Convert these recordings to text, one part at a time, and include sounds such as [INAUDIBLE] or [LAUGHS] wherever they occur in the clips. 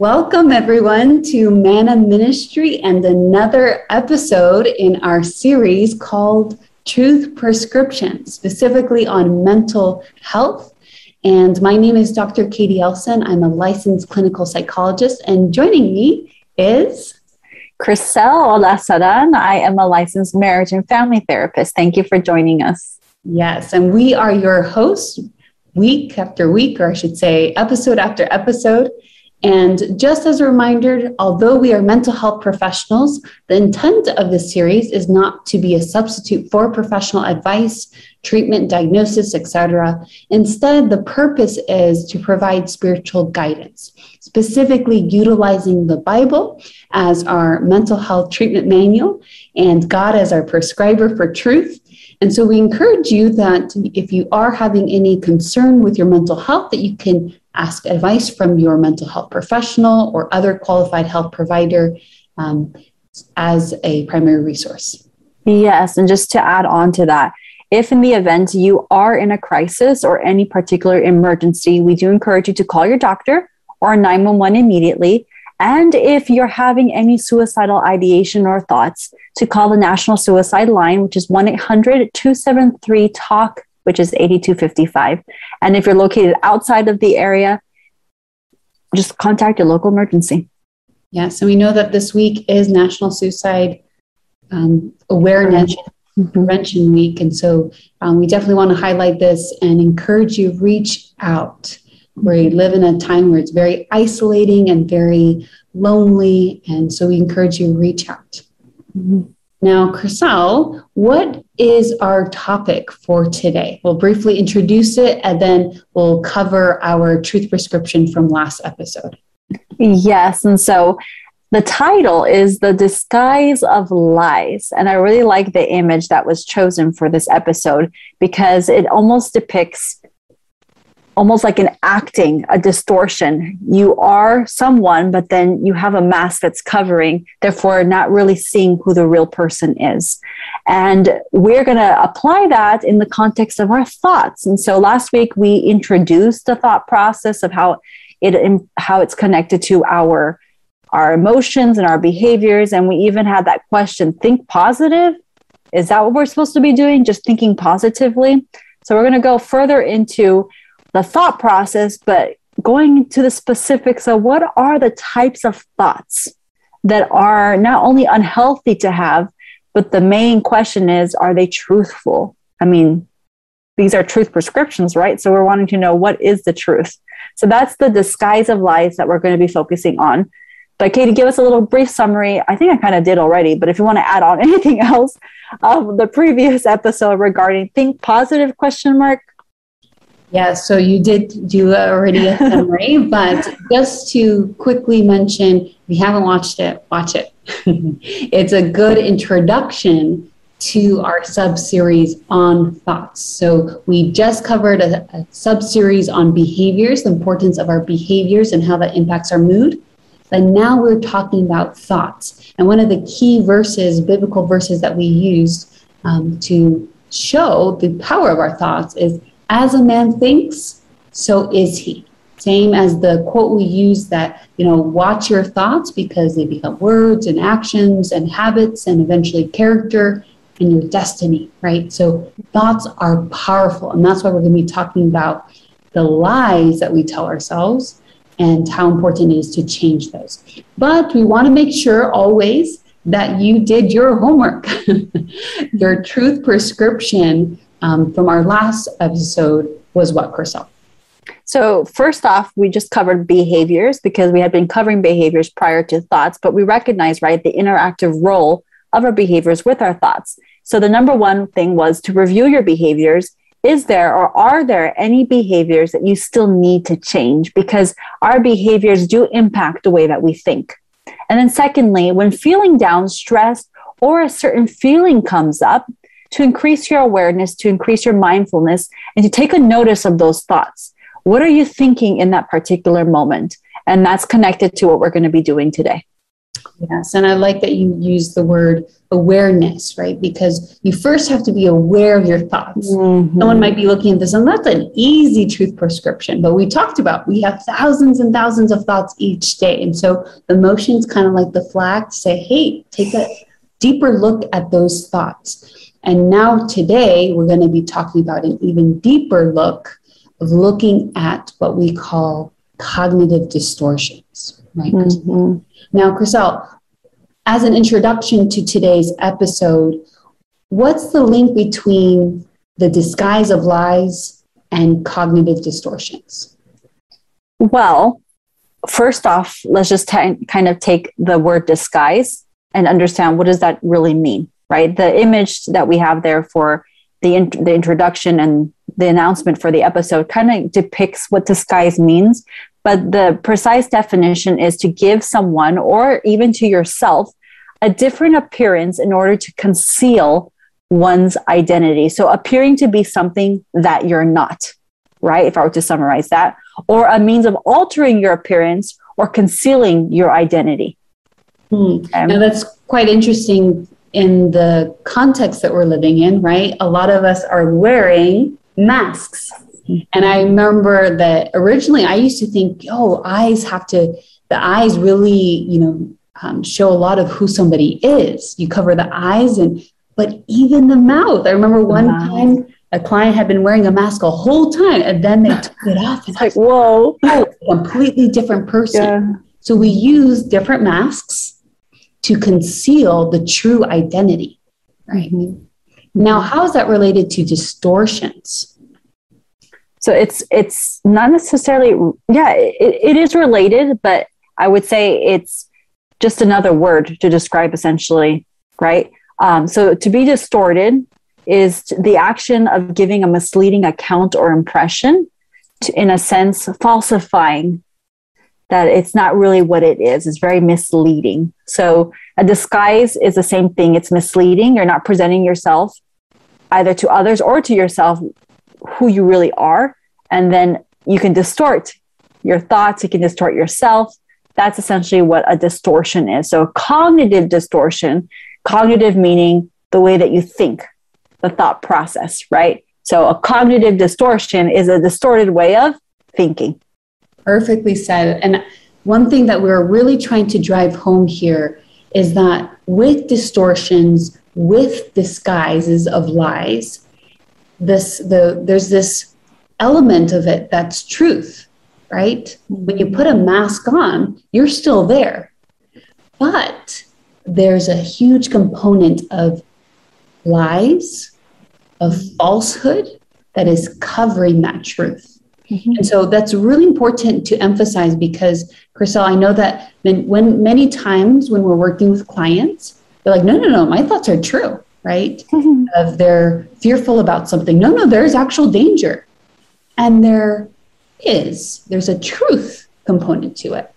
Welcome, everyone, to Manna Ministry and another episode in our series called Truth Prescription, specifically on mental health. And my name is Dr. K'dee Elsen. I'm a licensed clinical psychologist, and joining me is Kryssel Olasadan. I am a licensed marriage and family therapist. Thank you for joining us. Yes, and we are your hosts week after week, or I should say, episode after episode. And just as a reminder, although we are mental health professionals, the intent of this series is not to be a substitute for professional advice, treatment, diagnosis, etc. Instead, the purpose is to provide spiritual guidance, specifically utilizing the Bible as our mental health treatment manual and God as our prescriber for truth. And so we encourage you that if you are having any concern with your mental health, that you can ask advice from your mental health professional or other qualified health provider um, as a primary resource. Yes, and just to add on to that, if in the event you are in a crisis or any particular emergency, we do encourage you to call your doctor or 911 immediately. And if you're having any suicidal ideation or thoughts, to call the National Suicide Line, which is 1 800 273 TALK which is 8255. And if you're located outside of the area, just contact your local emergency. Yeah, so we know that this week is National Suicide um, Awareness mm-hmm. Prevention Week. And so um, we definitely want to highlight this and encourage you reach out. We live in a time where it's very isolating and very lonely. And so we encourage you to reach out. Mm-hmm. Now, Kryssel, what is our topic for today? We'll briefly introduce it and then we'll cover our truth prescription from last episode. Yes. And so the title is The Disguise of Lies. And I really like the image that was chosen for this episode because it almost depicts almost like an acting, a distortion. You are someone, but then you have a mask that's covering, therefore, not really seeing who the real person is. And we're going to apply that in the context of our thoughts. And so last week we introduced the thought process of how it how it's connected to our our emotions and our behaviors and we even had that question think positive is that what we're supposed to be doing just thinking positively so we're going to go further into the thought process, but going to the specifics of what are the types of thoughts that are not only unhealthy to have, but the main question is are they truthful? I mean, these are truth prescriptions, right? So we're wanting to know what is the truth. So that's the disguise of lies that we're going to be focusing on. But K'dee, give us a little brief summary. I think I kind of did already, but if you want to add on [LAUGHS] anything else of the previous episode regarding think positive question mark, yeah, so you did do already a summary, [LAUGHS] but just to quickly mention, if you haven't watched it, watch it. [LAUGHS] it's a good introduction to our sub series on thoughts. So we just covered a, a sub series on behaviors, the importance of our behaviors and how that impacts our mood. But now we're talking about thoughts. And one of the key verses, biblical verses that we use um, to show the power of our thoughts is as a man thinks, so is he. Same as the quote we use that, you know, watch your thoughts because they become words and actions and habits and eventually character and your destiny, right? So thoughts are powerful. And that's why we're going to be talking about the lies that we tell ourselves and how important it is to change those. But we want to make sure always that you did your homework. [LAUGHS] your truth prescription um, from our last episode was what, Kryssel? So, first off, we just covered behaviors because we had been covering behaviors prior to thoughts, but we recognize, right, the interactive role of our behaviors with our thoughts. So, the number one thing was to review your behaviors. Is there or are there any behaviors that you still need to change? Because our behaviors do impact the way that we think. And then, secondly, when feeling down, stressed, or a certain feeling comes up, to increase your awareness, to increase your mindfulness, and to take a notice of those thoughts. What are you thinking in that particular moment? And that's connected to what we're going to be doing today. Yes, and I like that you use the word awareness, right? Because you first have to be aware of your thoughts. Mm-hmm. Someone might be looking at this, and that's an easy truth prescription. But we talked about we have thousands and thousands of thoughts each day. And so the motion's kind of like the flag to say, hey, take a deeper look at those thoughts. And now today we're going to be talking about an even deeper look of looking at what we call cognitive distortions, right? Mm-hmm. Now, Kryssel, as an introduction to today's episode, what's the link between the disguise of lies and cognitive distortions? Well, first off, let's just t- kind of take the word disguise and understand what does that really mean, right? The image that we have there for the, in- the introduction and the announcement for the episode kind of depicts what disguise means but the precise definition is to give someone or even to yourself a different appearance in order to conceal one's identity. So, appearing to be something that you're not, right? If I were to summarize that, or a means of altering your appearance or concealing your identity. Hmm. Um, now, that's quite interesting in the context that we're living in, right? A lot of us are wearing masks and I remember that originally I used to think, oh, eyes have to, the eyes really, you know, um, show a lot of who somebody is. You cover the eyes and, but even the mouth. I remember one wow. time a client had been wearing a mask a whole time and then they [LAUGHS] took it off. And it's like, whoa, oh, [LAUGHS] completely different person. Yeah. So we use different masks to conceal the true identity. Right. Mm-hmm. Now, how is that related to distortions? so it's it's not necessarily yeah it, it is related but i would say it's just another word to describe essentially right um, so to be distorted is the action of giving a misleading account or impression to, in a sense falsifying that it's not really what it is it's very misleading so a disguise is the same thing it's misleading you're not presenting yourself either to others or to yourself who you really are. And then you can distort your thoughts, you can distort yourself. That's essentially what a distortion is. So, cognitive distortion, cognitive meaning the way that you think, the thought process, right? So, a cognitive distortion is a distorted way of thinking. Perfectly said. And one thing that we're really trying to drive home here is that with distortions, with disguises of lies, this the there's this element of it that's truth, right? When you put a mask on, you're still there. But there's a huge component of lies, of falsehood that is covering that truth. Mm-hmm. And so that's really important to emphasize because, Kryssel, I know that when, when, many times when we're working with clients, they're like, no, no, no, my thoughts are true, right? Mm-hmm. Of they're fearful about something. No, no, there's actual danger. And there is, there's a truth component to it.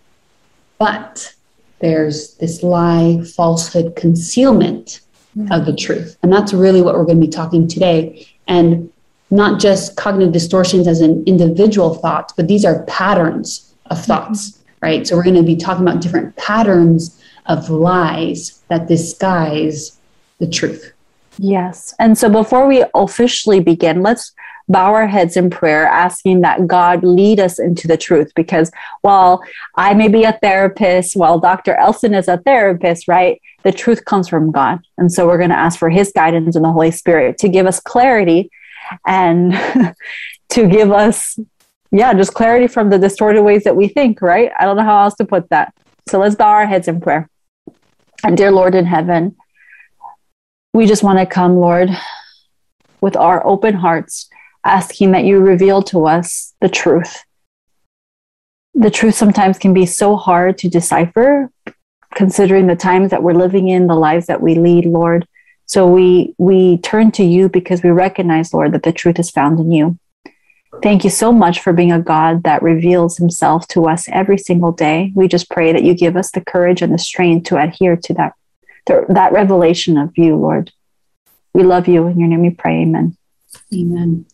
But there's this lie, falsehood, concealment mm-hmm. of the truth. And that's really what we're going to be talking today. And not just cognitive distortions as an individual thought, but these are patterns of mm-hmm. thoughts, right? So we're going to be talking about different patterns of lies that disguise the truth. Yes. And so before we officially begin, let's bow our heads in prayer, asking that God lead us into the truth. Because while I may be a therapist, while Dr. Elsen is a therapist, right, the truth comes from God. And so we're going to ask for his guidance and the Holy Spirit to give us clarity and [LAUGHS] to give us, yeah, just clarity from the distorted ways that we think, right? I don't know how else to put that. So let's bow our heads in prayer. And dear Lord in heaven, we just want to come, Lord, with our open hearts asking that you reveal to us the truth. The truth sometimes can be so hard to decipher, considering the times that we're living in, the lives that we lead, Lord. So we we turn to you because we recognize, Lord, that the truth is found in you. Thank you so much for being a God that reveals himself to us every single day. We just pray that you give us the courage and the strength to adhere to that, that revelation of you, Lord. We love you. In your name we pray. Amen. Amen.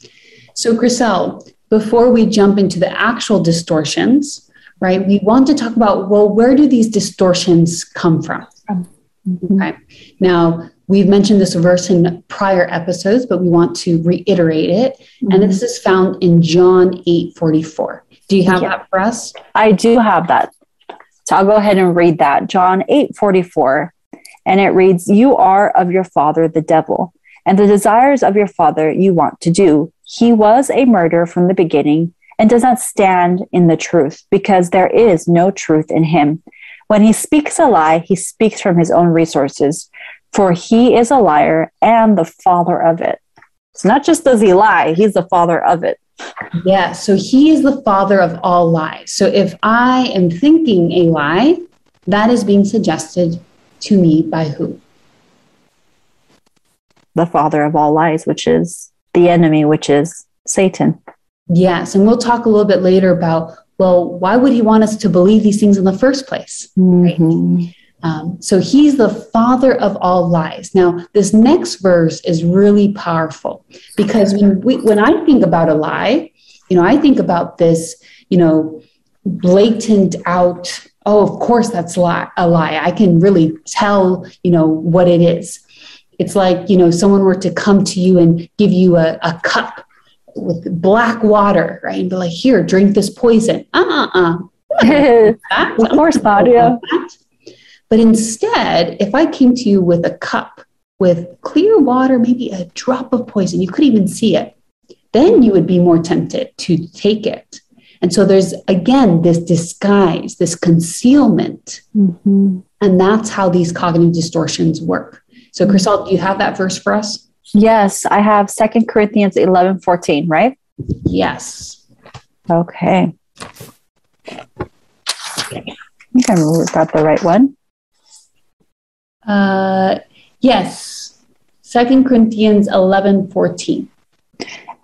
So, Kryssel, before we jump into the actual distortions, right? We want to talk about, well, where do these distortions come from? Mm-hmm. Okay. Now, we've mentioned this verse in prior episodes, but we want to reiterate it. Mm-hmm. And this is found in John 8 44. Do you have yeah. that for us? I do have that. So I'll go ahead and read that. John 8 44. And it reads, You are of your father, the devil, and the desires of your father you want to do. He was a murderer from the beginning and does not stand in the truth because there is no truth in him. When he speaks a lie, he speaks from his own resources, for he is a liar and the father of it. It's not just does he lie, he's the father of it. Yeah, so he is the father of all lies. So if I am thinking a lie, that is being suggested to me by who? The father of all lies, which is the enemy, which is Satan. Yes, and we'll talk a little bit later about well, why would he want us to believe these things in the first place? Mm-hmm. Um, so he's the father of all lies. Now, this next verse is really powerful because when we, when I think about a lie, you know, I think about this, you know, blatant out. Oh, of course, that's lie, a lie. I can really tell, you know, what it is. It's like you know, someone were to come to you and give you a, a cup with black water, right? And be like, here, drink this poison. Uh-uh-uh. [LAUGHS] of course not, yeah. But instead, if I came to you with a cup with clear water, maybe a drop of poison, you could even see it, then you would be more tempted to take it. And so there's again this disguise, this concealment. Mm-hmm. And that's how these cognitive distortions work. So, Kryssel, do you have that verse for us? Yes, I have Second Corinthians 11 14, right? Yes. Okay. I think I got the right one. Uh, yes. Second Corinthians 11 14.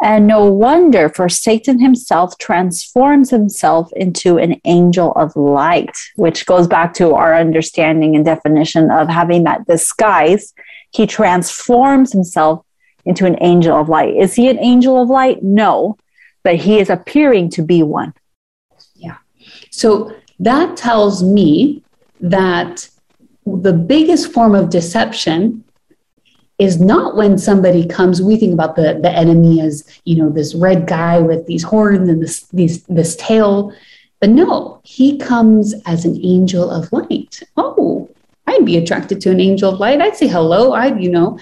And no wonder, for Satan himself transforms himself into an angel of light, which goes back to our understanding and definition of having that disguise he transforms himself into an angel of light. Is he an angel of light? No, but he is appearing to be one. Yeah. So that tells me that the biggest form of deception is not when somebody comes we think about the, the enemy as you know this red guy with these horns and this these this tail but no he comes as an angel of light oh I'd be attracted to an angel of light. I'd say hello. I'd, you know,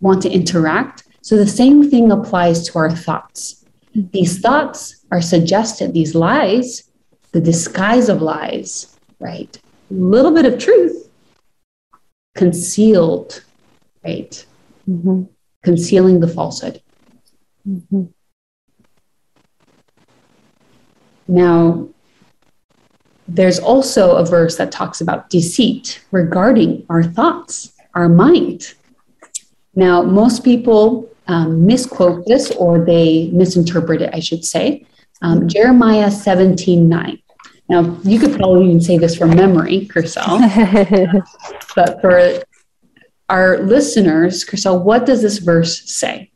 want to interact. So the same thing applies to our thoughts. These thoughts are suggested, these lies, the disguise of lies, right? A little bit of truth concealed, right? Mm-hmm. Concealing the falsehood. Mm-hmm. Now, there's also a verse that talks about deceit regarding our thoughts, our mind. Now, most people um, misquote this or they misinterpret it, I should say. Um, Jeremiah 17 9. Now, you could probably even say this from memory, Kryssel. [LAUGHS] but for our listeners, Kryssel, what does this verse say?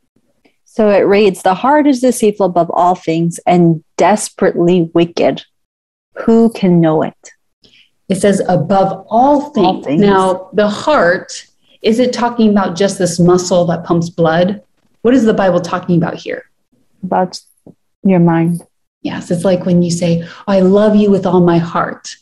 So it reads The heart is deceitful above all things and desperately wicked who can know it? It says above all things. all things. Now, the heart, is it talking about just this muscle that pumps blood? What is the Bible talking about here? About your mind. Yes, it's like when you say, I love you with all my heart.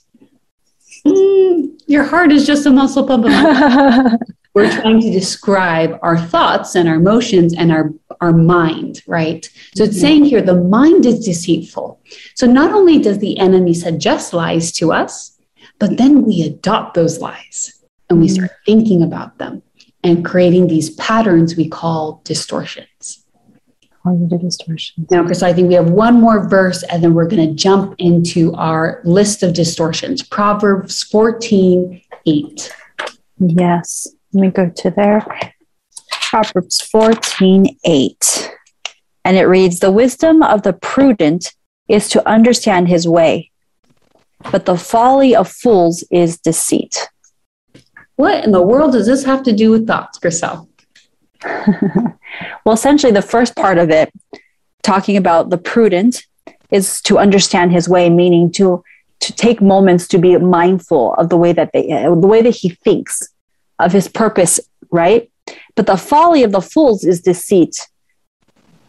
Mm, your heart is just a muscle pump. [LAUGHS] We're trying to describe our thoughts and our emotions and our our mind, right? So it's saying here the mind is deceitful. So not only does the enemy suggest lies to us, but then we adopt those lies and we start thinking about them and creating these patterns we call distortions. Cognitive distortions. Now, Chris, I think we have one more verse and then we're going to jump into our list of distortions. Proverbs 14 8. Yes. Let me go to there. Proverbs 14 8. And it reads The wisdom of the prudent is to understand his way, but the folly of fools is deceit. What in the world does this have to do with thoughts, Kryssel? [LAUGHS] well, essentially, the first part of it, talking about the prudent, is to understand his way, meaning to to take moments to be mindful of the way that they the way that he thinks of his purpose right? But the folly of the fools is deceit.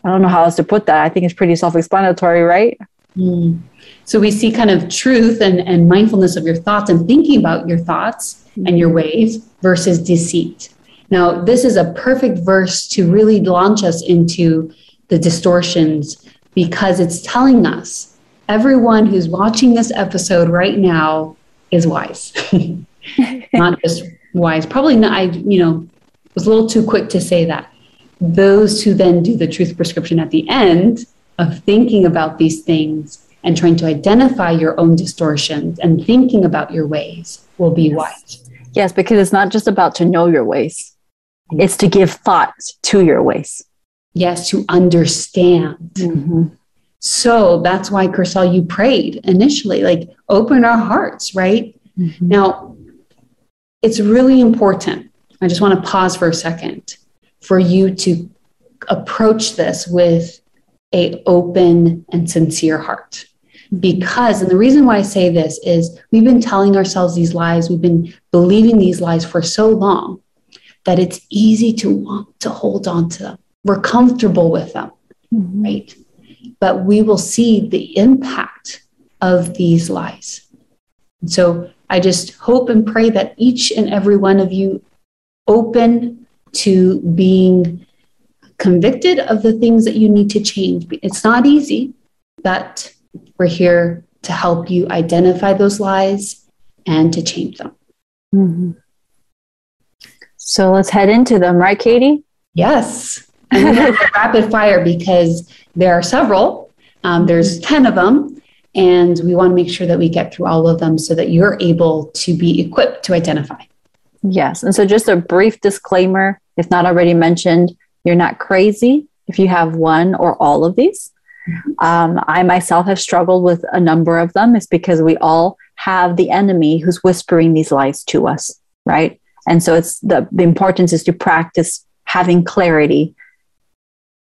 I don't know how else to put that. I think it's pretty self-explanatory right? Mm. so we see kind of truth and, and mindfulness of your thoughts and thinking about your thoughts and your ways versus deceit now this is a perfect verse to really launch us into the distortions because it's telling us everyone who's watching this episode right now is wise. [LAUGHS] not just wise. Probably not, I, you know, was a little too quick to say that. Those who then do the truth prescription at the end of thinking about these things and trying to identify your own distortions and thinking about your ways will be yes. wise. Yes, because it's not just about to know your ways, it's to give thought to your ways. Yes, to understand. Mm-hmm. So that's why, Kryssel, you prayed initially, like open our hearts, right? Mm-hmm. Now, it's really important. I just want to pause for a second for you to approach this with a open and sincere heart because and the reason why i say this is we've been telling ourselves these lies we've been believing these lies for so long that it's easy to want to hold on to them we're comfortable with them mm-hmm. right but we will see the impact of these lies. And so I just hope and pray that each and every one of you open to being convicted of the things that you need to change. It's not easy, but we're here to help you identify those lies and to change them. Mm-hmm. So let's head into them, right, K'dee? Yes. And rapid fire because there are several. Um, there's 10 of them. And we want to make sure that we get through all of them so that you're able to be equipped to identify. Yes. And so, just a brief disclaimer if not already mentioned, you're not crazy if you have one or all of these. Um, I myself have struggled with a number of them. It's because we all have the enemy who's whispering these lies to us, right? And so, it's the, the importance is to practice having clarity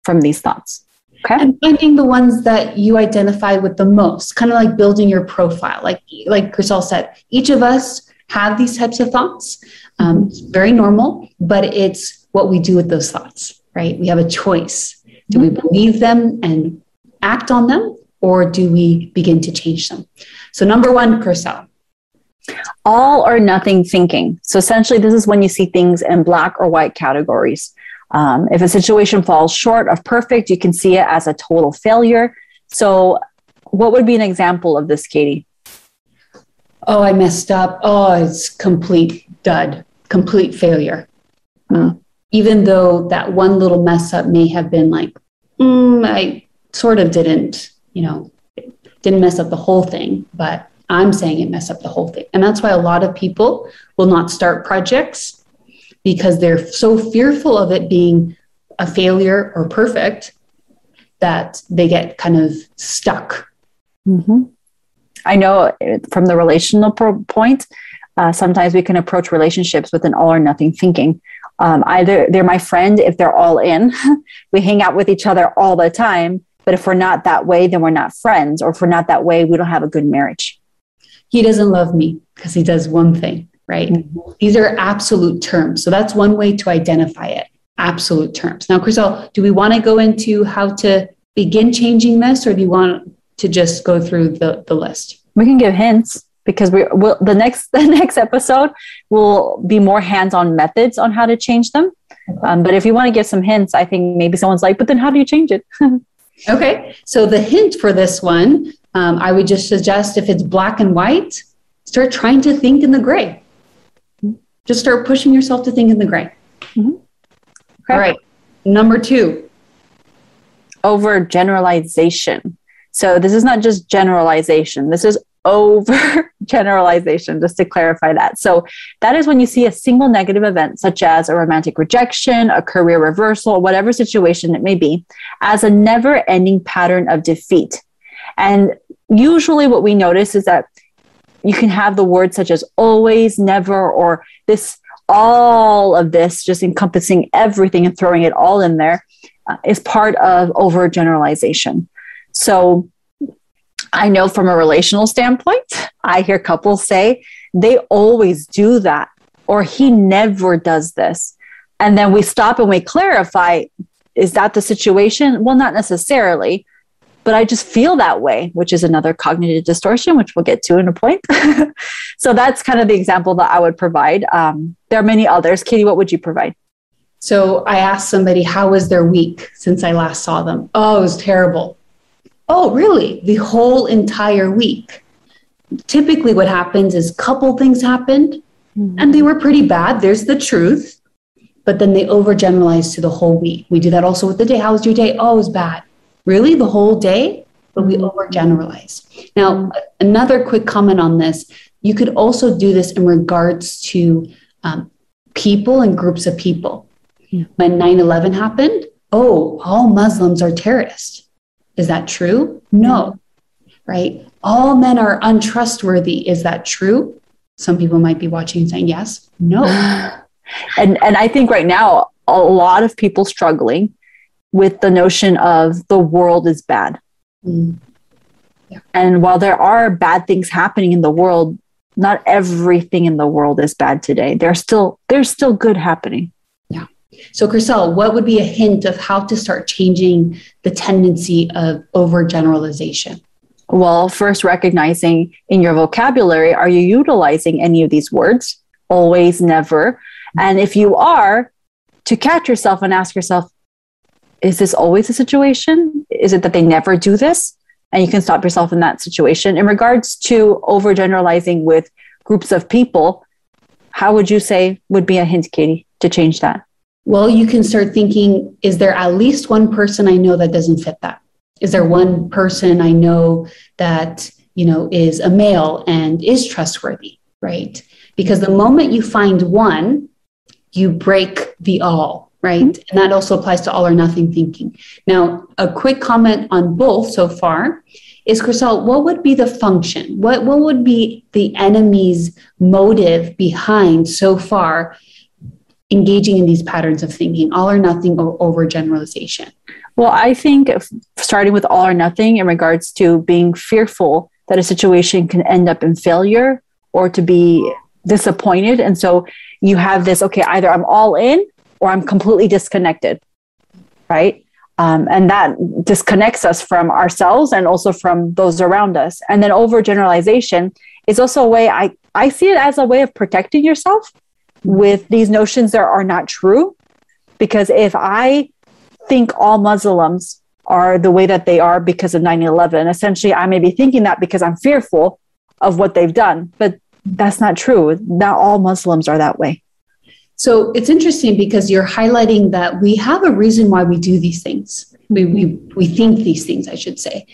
from these thoughts. Okay. And finding the ones that you identify with the most, kind of like building your profile. Like like Kryssel said, each of us have these types of thoughts. Um, very normal, but it's what we do with those thoughts, right? We have a choice. Do we believe them and act on them, or do we begin to change them? So, number one, Kryssel. All or nothing thinking. So, essentially, this is when you see things in black or white categories. Um, if a situation falls short of perfect, you can see it as a total failure. So, what would be an example of this, K'dee? Oh, I messed up. Oh, it's complete dud, complete failure. Hmm. Even though that one little mess up may have been like, mm, I sort of didn't, you know, didn't mess up the whole thing, but I'm saying it mess up the whole thing. And that's why a lot of people will not start projects because they're so fearful of it being a failure or perfect that they get kind of stuck. Mm-hmm. I know from the relational point, uh, sometimes we can approach relationships with an all or nothing thinking. Um, either they're my friend if they're all in, [LAUGHS] we hang out with each other all the time. But if we're not that way, then we're not friends. Or if we're not that way, we don't have a good marriage. He doesn't love me because he does one thing right? Mm-hmm. These are absolute terms. So that's one way to identify it absolute terms. Now, Kryssel, do we want to go into how to begin changing this or do you want to just go through the, the list? We can give hints because we will the next [LAUGHS] the next episode will be more hands-on methods on how to change them. Um, but if you want to give some hints, I think maybe someone's like, but then how do you change it? [LAUGHS] okay. So the hint for this one, um, I would just suggest if it's black and white, start trying to think in the gray. Just start pushing yourself to think in the gray. Mm-hmm. Okay. All right. Number two. Over generalization. So this is not just generalization. This is over generalization, [LAUGHS] just to clarify that. So that is when you see a single negative event, such as a romantic rejection, a career reversal, whatever situation it may be, as a never ending pattern of defeat. And usually what we notice is that you can have the words such as always, never, or this, all of this, just encompassing everything and throwing it all in there, uh, is part of overgeneralization. So I know from a relational standpoint, I hear couples say they always do that, or he never does this. And then we stop and we clarify is that the situation? Well, not necessarily, but I just feel that way, which is another cognitive distortion, which we'll get to in a point. [LAUGHS] so that's kind of the example that I would provide. Um, there are many others. K'dee, what would you provide? So I asked somebody, how was their week since I last saw them? Oh, it was terrible. Oh, really? The whole entire week. Typically, what happens is couple things happened mm-hmm. and they were pretty bad. There's the truth. But then they overgeneralize to the whole week. We do that also with the day. How was your day? Oh, it was bad. Really? The whole day? But we mm-hmm. overgeneralize. Now, another quick comment on this you could also do this in regards to um, people and groups of people. Yeah. When 9 11 happened, oh, all Muslims are terrorists. Is that true? No. Right? All men are untrustworthy. Is that true? Some people might be watching and saying yes. No. [SIGHS] and and I think right now a lot of people struggling with the notion of the world is bad. Mm. Yeah. And while there are bad things happening in the world, not everything in the world is bad today. There's still there's still good happening. Yeah. So, Kryssel, what would be a hint of how to start changing the tendency of overgeneralization? Well, first recognizing in your vocabulary, are you utilizing any of these words? Always, never. And if you are, to catch yourself and ask yourself, is this always a situation? Is it that they never do this? And you can stop yourself in that situation. In regards to overgeneralizing with groups of people, how would you say would be a hint, K'dee, to change that? Well, you can start thinking is there at least one person I know that doesn't fit that? Is there one person I know that, you know, is a male and is trustworthy, right? Because the moment you find one, you break the all, right? Mm-hmm. And that also applies to all or nothing thinking. Now, a quick comment on both so far is Kryssel, what would be the function? What, what would be the enemy's motive behind so far engaging in these patterns of thinking, all or nothing or overgeneralization? Well, I think starting with all or nothing in regards to being fearful that a situation can end up in failure or to be disappointed. And so you have this okay, either I'm all in or I'm completely disconnected, right? Um, and that disconnects us from ourselves and also from those around us. And then overgeneralization is also a way I, I see it as a way of protecting yourself with these notions that are not true. Because if I think all Muslims are the way that they are because of 9 11, essentially I may be thinking that because I'm fearful of what they've done. But that's not true. Not all Muslims are that way. So it's interesting because you're highlighting that we have a reason why we do these things. We, we, we think these things, I should say.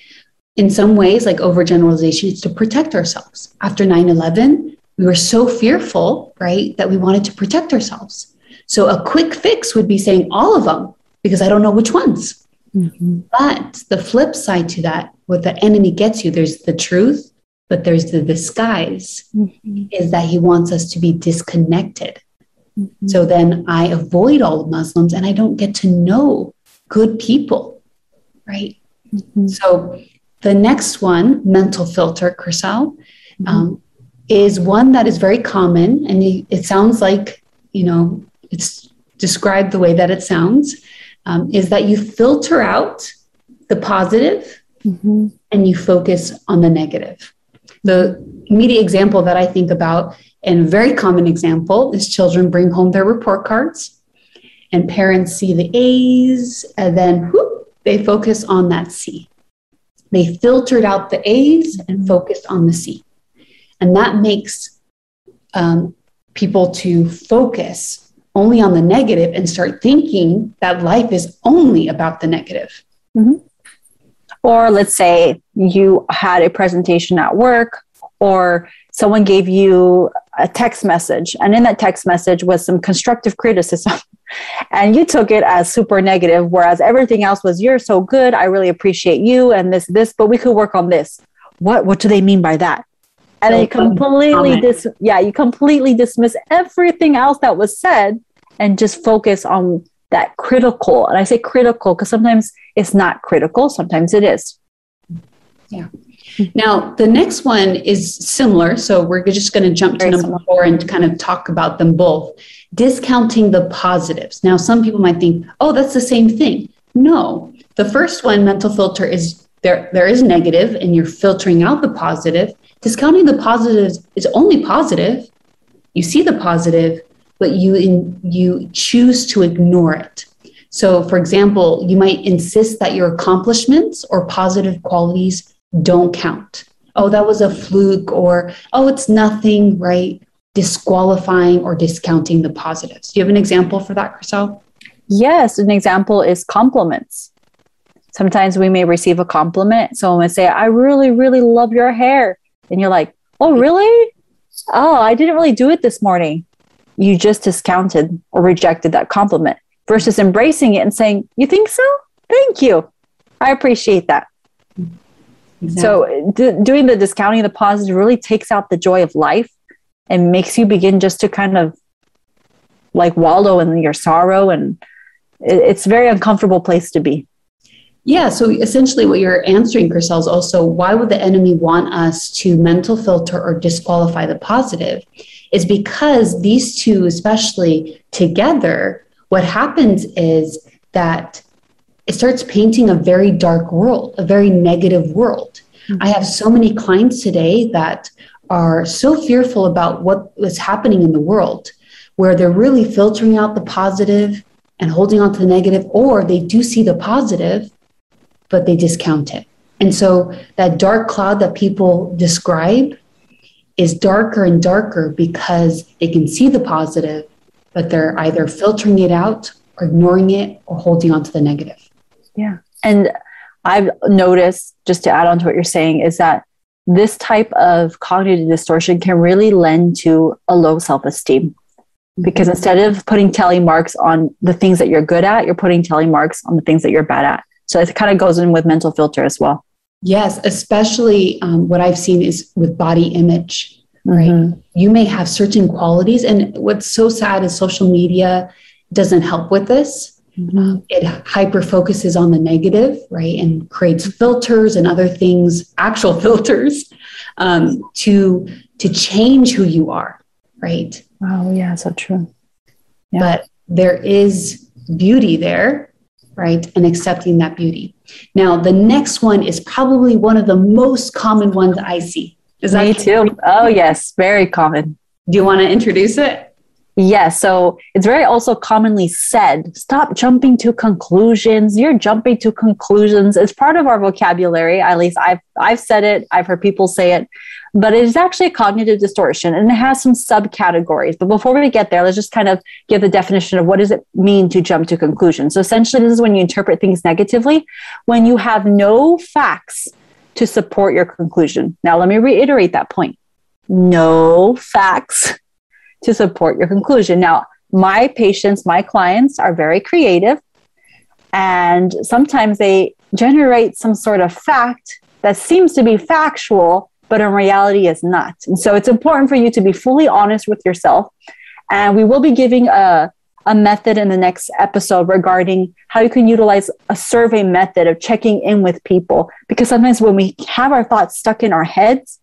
In some ways, like overgeneralization, it's to protect ourselves. After 9 11, we were so fearful, right, that we wanted to protect ourselves. So a quick fix would be saying all of them because I don't know which ones. Mm-hmm. But the flip side to that, what the enemy gets you, there's the truth, but there's the disguise, mm-hmm. is that he wants us to be disconnected. Mm-hmm. So then I avoid all Muslims and I don't get to know good people, right? Mm-hmm. So the next one, mental filter, Kryssel, mm-hmm. um, is one that is very common and it sounds like you know it's described the way that it sounds um, is that you filter out the positive mm-hmm. and you focus on the negative the immediate example that i think about and very common example is children bring home their report cards and parents see the a's and then whoop, they focus on that c they filtered out the a's and focused on the c and that makes um, people to focus only on the negative and start thinking that life is only about the negative. Mm-hmm. Or let's say you had a presentation at work, or someone gave you a text message, and in that text message was some constructive criticism. [LAUGHS] and you took it as super negative, whereas everything else was, You're so good. I really appreciate you, and this, this, but we could work on this. What, what do they mean by that? and you completely dis yeah you completely dismiss everything else that was said and just focus on that critical and i say critical because sometimes it's not critical sometimes it is yeah Now, the next one is similar. So we're just going to jump to number four and kind of talk about them both. Discounting the positives. Now, some people might think, oh, that's the same thing. No, the first one, mental filter, is there, there is negative and you're filtering out the positive. Discounting the positives is only positive. You see the positive, but you, in, you choose to ignore it. So, for example, you might insist that your accomplishments or positive qualities don't count. Oh, that was a fluke, or oh, it's nothing, right? Disqualifying or discounting the positives. Do you have an example for that, Kryssel? Yes, an example is compliments. Sometimes we may receive a compliment. Someone would say, I really, really love your hair. And you're like, Oh, really? Oh, I didn't really do it this morning. You just discounted or rejected that compliment versus embracing it and saying, You think so? Thank you. I appreciate that. Exactly. So, d- doing the discounting of the positive really takes out the joy of life and makes you begin just to kind of like wallow in your sorrow. And it, it's a very uncomfortable place to be. Yeah. So essentially, what you're answering, Kryssel, is also why would the enemy want us to mental filter or disqualify the positive? Is because these two, especially together, what happens is that it starts painting a very dark world, a very negative world. Mm-hmm. I have so many clients today that are so fearful about what is happening in the world, where they're really filtering out the positive and holding on to the negative, or they do see the positive, but they discount it. And so that dark cloud that people describe is darker and darker because they can see the positive, but they're either filtering it out or ignoring it or holding on to the negative. Yeah. And I've noticed, just to add on to what you're saying, is that this type of cognitive distortion can really lend to a low self esteem. Because mm-hmm. instead of putting tally marks on the things that you're good at, you're putting tally marks on the things that you're bad at. So it kind of goes in with mental filter as well. Yes, especially um, what I've seen is with body image right? Mm-hmm. You may have certain qualities. And what's so sad is social media doesn't help with this. Mm-hmm. It hyper focuses on the negative, right? And creates filters and other things, actual [LAUGHS] filters, um, to to change who you are, right? Oh, yeah, so true. Yeah. But there is beauty there, right? And accepting that beauty. Now, the next one is probably one of the most common ones I see. Is that Me too. Oh, yes, very common. Do you want to introduce it? Yes. So it's very also commonly said stop jumping to conclusions. You're jumping to conclusions. It's part of our vocabulary. At least I've, I've said it, I've heard people say it, but it is actually a cognitive distortion and it has some subcategories. But before we get there, let's just kind of give the definition of what does it mean to jump to conclusions. So essentially, this is when you interpret things negatively, when you have no facts to support your conclusion. Now, let me reiterate that point no facts to support your conclusion. Now, my patients, my clients are very creative, and sometimes they generate some sort of fact that seems to be factual, but in reality is not. And so it's important for you to be fully honest with yourself. And we will be giving a a method in the next episode regarding how you can utilize a survey method of checking in with people. Because sometimes when we have our thoughts stuck in our heads,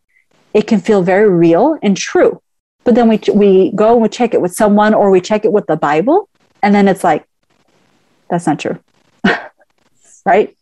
it can feel very real and true. But then we, we go and we check it with someone or we check it with the Bible, and then it's like, that's not true. [LAUGHS] right?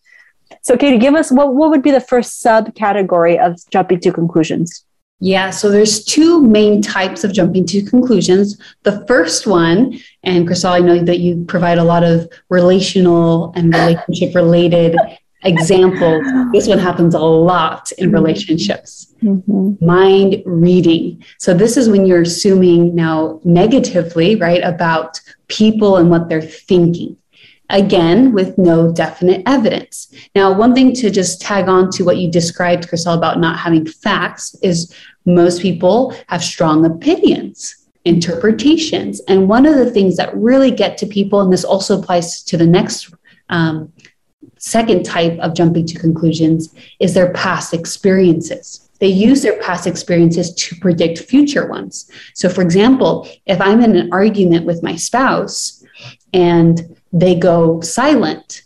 So, K'dee, give us what, what would be the first subcategory of jumping to conclusions? Yeah, so there's two main types of jumping to conclusions. The first one, and Kryssel, I know that you provide a lot of relational and relationship related [LAUGHS] examples. This one happens a lot in relationships. Mm-hmm. Mind reading. So this is when you're assuming now negatively, right, about people and what they're thinking again with no definite evidence. Now, one thing to just tag on to what you described, Kryssel, about not having facts is most people have strong opinions, interpretations. And one of the things that really get to people, and this also applies to the next um, second type of jumping to conclusions, is their past experiences. They use their past experiences to predict future ones. So, for example, if I'm in an argument with my spouse and they go silent.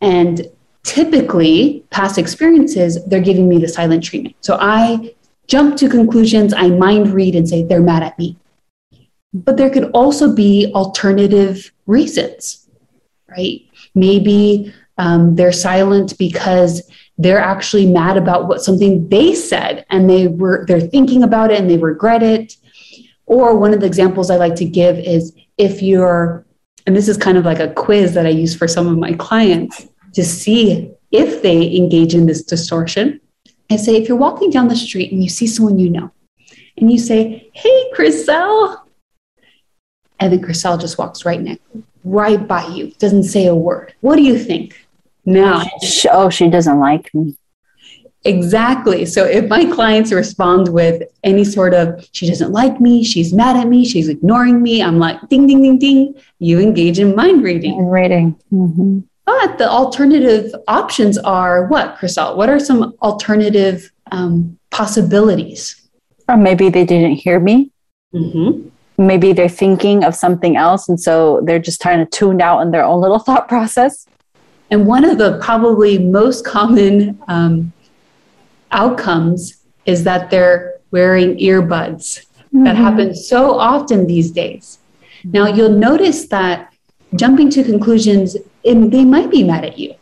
And typically, past experiences, they're giving me the silent treatment. So I jump to conclusions, I mind read and say, they're mad at me. But there could also be alternative reasons, right? Maybe um, they're silent because they're actually mad about what something they said and they were they're thinking about it and they regret it or one of the examples i like to give is if you're and this is kind of like a quiz that i use for some of my clients to see if they engage in this distortion i say if you're walking down the street and you see someone you know and you say hey Kryssel and then Kryssel just walks right next right by you doesn't say a word what do you think now. Oh, she doesn't like me. Exactly. So if my clients respond with any sort of, she doesn't like me, she's mad at me, she's ignoring me, I'm like, ding, ding, ding, ding, you engage in mind reading. Mind reading. Mm-hmm. But the alternative options are what, Kryssel? What are some alternative um, possibilities? Or maybe they didn't hear me. Mm-hmm. Maybe they're thinking of something else. And so they're just trying to tune out in their own little [LAUGHS] thought process. And one of the probably most common um, outcomes is that they're wearing earbuds. Mm-hmm. That happens so often these days. Now, you'll notice that jumping to conclusions, it, they might be mad at you.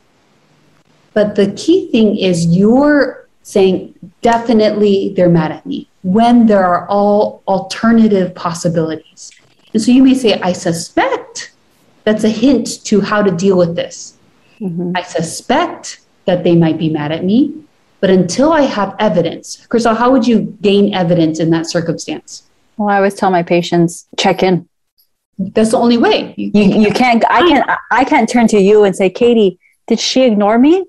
But the key thing is you're saying, definitely they're mad at me when there are all alternative possibilities. And so you may say, I suspect that's a hint to how to deal with this. Mm-hmm. I suspect that they might be mad at me, but until I have evidence, Kryssel, how would you gain evidence in that circumstance? Well, I always tell my patients check in. That's the only way. You, you, you can't. I can't. I can't turn to you and say, K'dee, did she ignore me?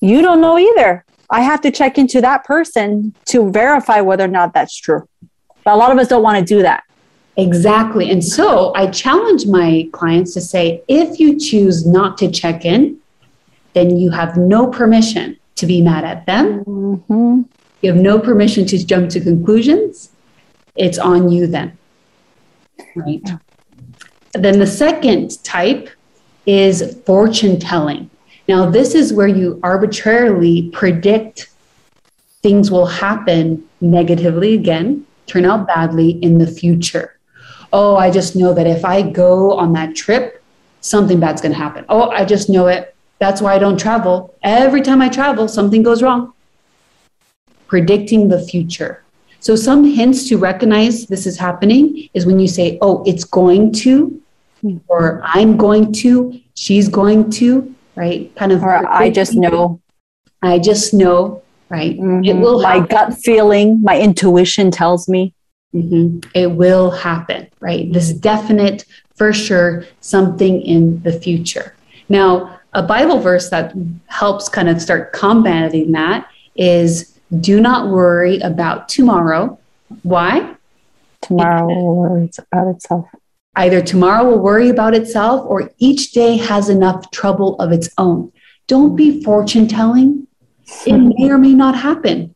You don't know either. I have to check into that person to verify whether or not that's true. But a lot of us don't want to do that. Exactly. And so I challenge my clients to say if you choose not to check in, then you have no permission to be mad at them. Mm-hmm. You have no permission to jump to conclusions. It's on you then. Right. Then the second type is fortune telling. Now, this is where you arbitrarily predict things will happen negatively again, turn out badly in the future oh, I just know that if I go on that trip, something bad's going to happen. Oh, I just know it. That's why I don't travel. Every time I travel, something goes wrong. Predicting the future. So, some hints to recognize this is happening is when you say, oh, it's going to, or I'm going to, she's going to, right? Kind of. Or I just know. I just know, right? Mm-hmm. It will. My gut feeling, my intuition tells me. Mm-hmm. It will happen, right? This definite, for sure, something in the future. Now, a Bible verse that helps kind of start combating that is do not worry about tomorrow. Why? Tomorrow will worry about itself. Either tomorrow will worry about itself or each day has enough trouble of its own. Don't be fortune telling. It may or may not happen.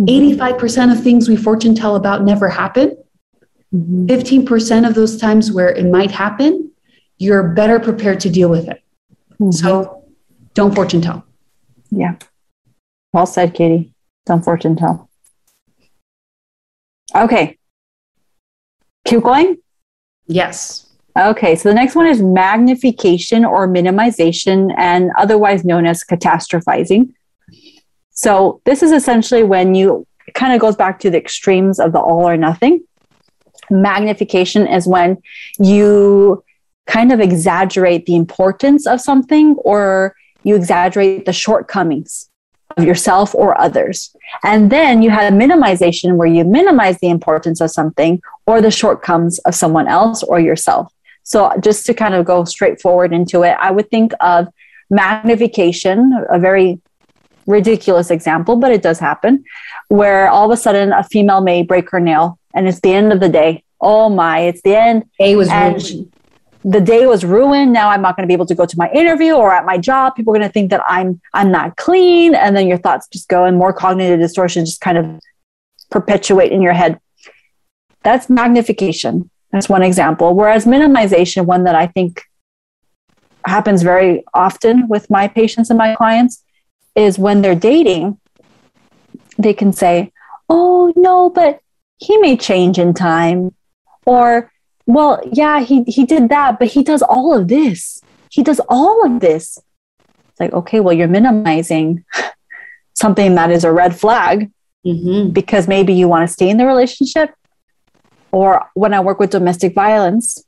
85% mm-hmm. of things we fortune tell about never happen. Mm-hmm. 15% of those times where it might happen, you're better prepared to deal with it. Mm-hmm. So don't fortune tell. Yeah. Well said, K'dee. Don't fortune tell. Okay. Keep going? Yes. Okay, so the next one is magnification or minimization, and otherwise known as catastrophizing. So this is essentially when you kind of goes back to the extremes of the all or nothing. Magnification is when you kind of exaggerate the importance of something or you exaggerate the shortcomings of yourself or others. And then you have minimization where you minimize the importance of something or the shortcomings of someone else or yourself. So just to kind of go straight forward into it, I would think of magnification, a very ridiculous example, but it does happen, where all of a sudden a female may break her nail and it's the end of the day. Oh my, it's the end. Day was ruined. The day was ruined. Now I'm not going to be able to go to my interview or at my job. People are going to think that I'm I'm not clean, and then your thoughts just go and more cognitive distortion just kind of perpetuate in your head. That's magnification. That's one example. Whereas minimization, one that I think happens very often with my patients and my clients is when they're dating, they can say, Oh, no, but he may change in time. Or, well, yeah, he, he did that, but he does all of this. He does all of this. It's like, okay, well, you're minimizing [LAUGHS] something that is a red flag mm-hmm. because maybe you want to stay in the relationship. Or when I work with domestic violence,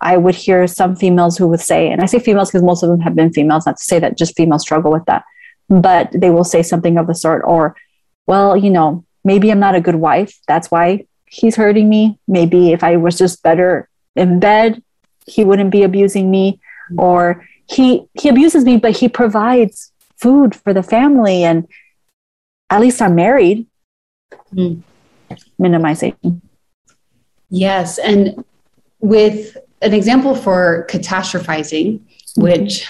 I would hear some females who would say, and I say females because most of them have been females, not to say that just females struggle with that, but they will say something of the sort, or, well, you know, maybe I'm not a good wife. That's why he's hurting me. Maybe if I was just better in bed, he wouldn't be abusing me. Or he he abuses me, but he provides food for the family, and at least I'm married. Mm. Minimization. Yes, and with an example for catastrophizing, mm-hmm. which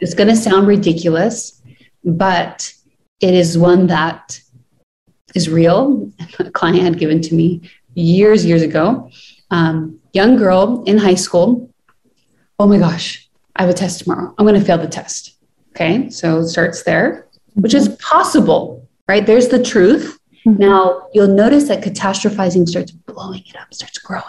is going to sound ridiculous, but it is one that is real. A client had given to me years, years ago. Um, young girl in high school. Oh my gosh, I have a test tomorrow. I'm going to fail the test. Okay, so it starts there, which is possible, right? There's the truth. Mm-hmm. Now you'll notice that catastrophizing starts blowing it up, starts growing.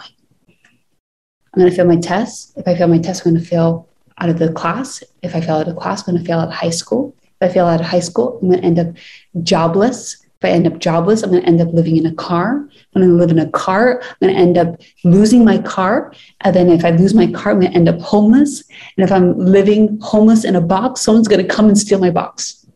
I'm going to fail my test. If I fail my test, I'm going to fail out of the class. If I fail out of class, I'm going to fail out of high school. If I fail out of high school, I'm going to end up jobless. If I end up jobless, I'm going to end up living in a car. I'm going to live in a car. I'm going to end up losing my car. And then if I lose my car, I'm going to end up homeless. And if I'm living homeless in a box, someone's going to come and steal my box.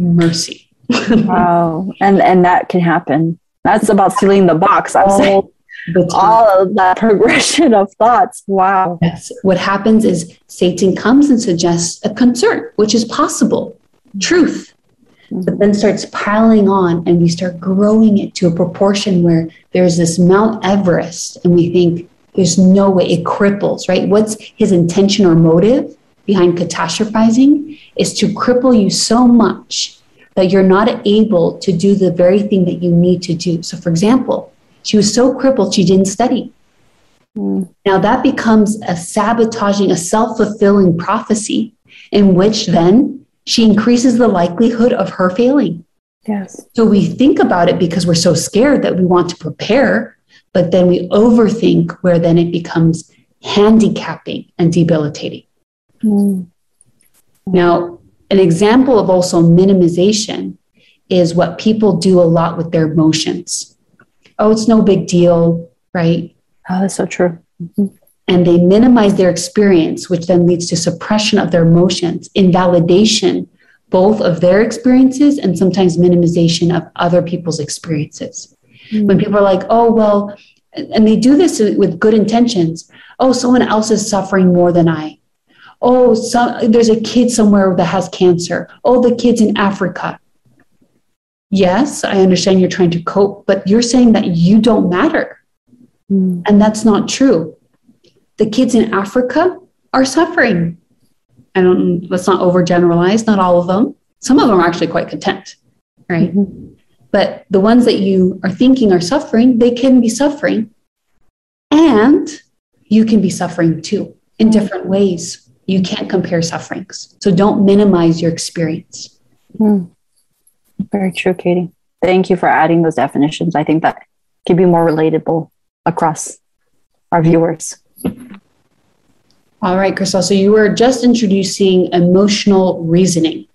Mercy. [LAUGHS] wow. And and that can happen. That's about stealing the box. I'm saying [LAUGHS] all of that progression of thoughts. Wow. Yes. What happens is Satan comes and suggests a concern, which is possible, truth but then starts piling on and we start growing it to a proportion where there's this Mount Everest and we think there's no way it cripples, right? What's his intention or motive behind catastrophizing is to cripple you so much that you're not able to do the very thing that you need to do. So, for example, she was so crippled she didn't study. Mm. Now, that becomes a sabotaging, a self fulfilling prophecy in which then she increases the likelihood of her failing. Yes. So we think about it because we're so scared that we want to prepare, but then we overthink where then it becomes handicapping and debilitating. Mm. Now, an example of also minimization is what people do a lot with their emotions. Oh, it's no big deal, right? Oh, that's so true. Mm-hmm and they minimize their experience, which then leads to suppression of their emotions, invalidation both of their experiences and sometimes minimization of other people's experiences. Mm-hmm. When people are like, oh, well, and they do this with good intentions. Oh, someone else is suffering more than I. Oh, some, there's a kid somewhere that has cancer. Oh, the kid's in Africa. Yes, I understand you're trying to cope, but you're saying that you don't matter. Mm. And that's not true the kids in Africa are suffering. I don't, let's not overgeneralize, not all of them. Some of them are actually quite content, right? Mm-hmm. But the ones that you are thinking are suffering, they can be suffering. And you can be suffering too in different ways. You can't compare sufferings. So don't minimize your experience. Mm. Very true, K'dee. Thank you for adding those definitions. I think that can be more relatable across our viewers. All right, Kryssel. So you were just introducing emotional reasoning.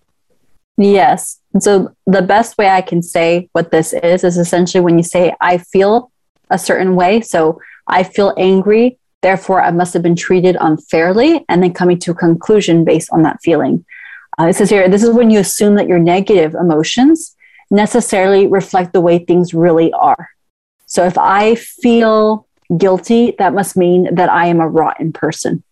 Yes. So the best way I can say what this is is essentially when you say, I feel a certain way. So I feel angry. Therefore, I must have been treated unfairly, and then coming to a conclusion based on that feeling. Uh, it says here, this is when you assume that your negative emotions necessarily reflect the way things really are. So if I feel guilty, that must mean that I am a rotten person.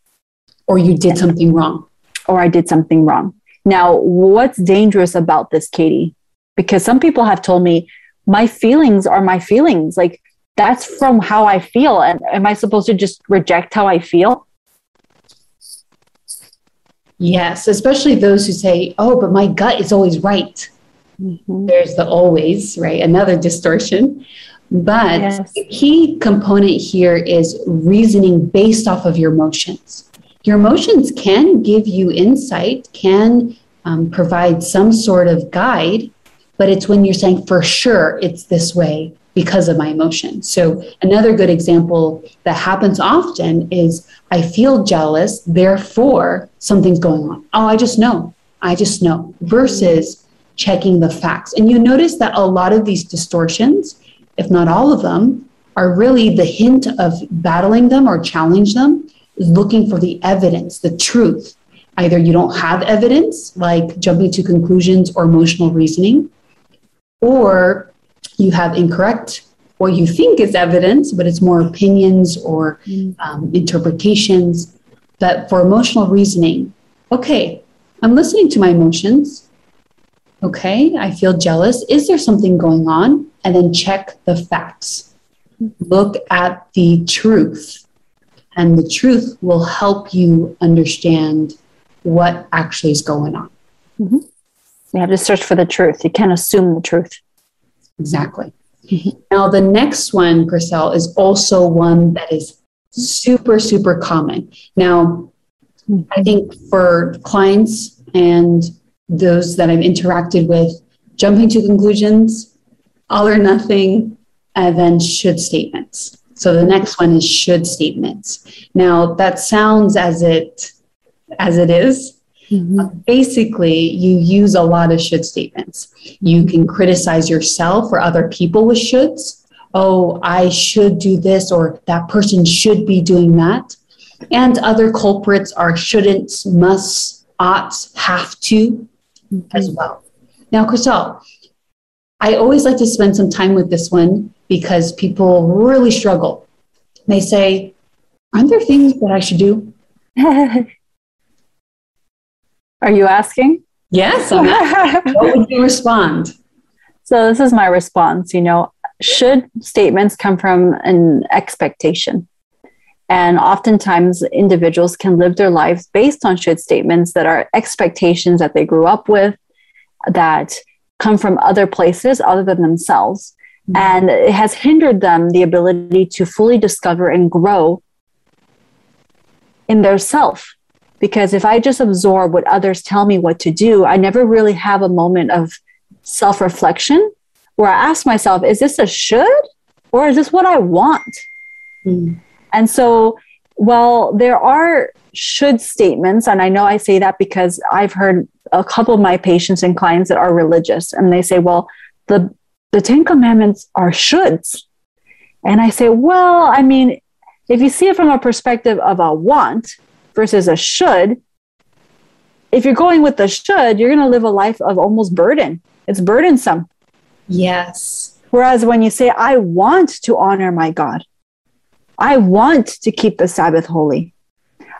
Or you did something wrong. Or I did something wrong. Now, what's dangerous about this, K'dee? Because some people have told me, my feelings are my feelings. Like, that's from how I feel. And am I supposed to just reject how I feel? Yes, especially those who say, oh, but my gut is always right. Mm-hmm. There's the always, right? Another distortion. But yes. the key component here is reasoning based off of your emotions. your emotions can give you insight, can um, provide some sort of guide, but it's when you're saying for sure it's this way because of my emotion. So, another good example that happens often is I feel jealous, therefore something's going on. Oh, I just know. I just know, versus checking the facts. And you notice that a lot of these distortions, if not all of them, are really the hint of battling them or challenge them, is looking for the evidence, the truth. Either you don't have evidence, like jumping to conclusions or emotional reasoning, or you have incorrect what you think is evidence, but it's more opinions or mm. um, interpretations. But for emotional reasoning, okay, I'm listening to my emotions. Okay, I feel jealous. Is there something going on? And then check the facts. Look at the truth. And the truth will help you understand what actually is going on. Mm-hmm. You have to search for the truth. You can't assume the truth. Exactly. Mm-hmm. [LAUGHS] Now, the next one, Kryssel, is also one that is super, super common. Now, I think for clients and those that I've interacted with, jumping to conclusions, all or nothing, and then should statements. So the next one is should statements. Now that sounds as it as it is, Mm-hmm. Basically, you use a lot of should statements. You can criticize yourself or other people with shoulds. Oh, I should do this, or that person should be doing that. And other culprits are shouldn't, must, ought, have to mm-hmm. as well. Now, Kryssel, I always like to spend some time with this one because people really struggle. They say, Aren't there things that I should do? [LAUGHS] Are you asking? Yes. [LAUGHS] what would you respond? So, this is my response. You know, should statements come from an expectation? And oftentimes, individuals can live their lives based on should statements that are expectations that they grew up with, that come from other places other than themselves. Mm-hmm. And it has hindered them the ability to fully discover and grow in their self because if I just absorb what others tell me what to do, I never really have a moment of self reflection where I ask myself, is this a should or is this what I want? Mm. And so, well, there are should statements, and I know I say that because I've heard a couple of my patients and clients that are religious, and they say, well, the, the Ten Commandments are shoulds. And I say, well, I mean, if you see it from a perspective of a want, versus a should, if you're going with the should, you're going to live a life of almost burden. It's burdensome. Yes. Whereas when you say, I want to honor my God, I want to keep the Sabbath holy,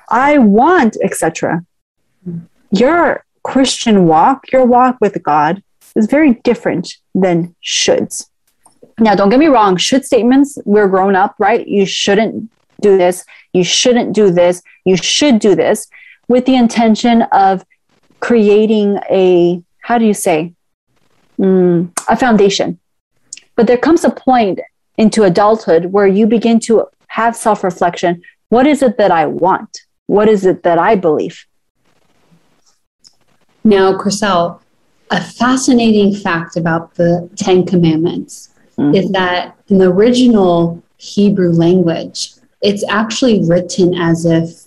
I want, etc. Your Christian walk, your walk with God, is very different than shoulds. Now, don't get me wrong, should statements, we're grown up, right? You shouldn't do this, you shouldn't do this, you should do this, with the intention of creating a, how do you say, mm, a foundation. But there comes a point into adulthood where you begin to have self reflection. What is it that I want? What is it that I believe? Now, Kryssel, a fascinating fact about the Ten Commandments mm-hmm. is that in the original Hebrew language, it's actually written as if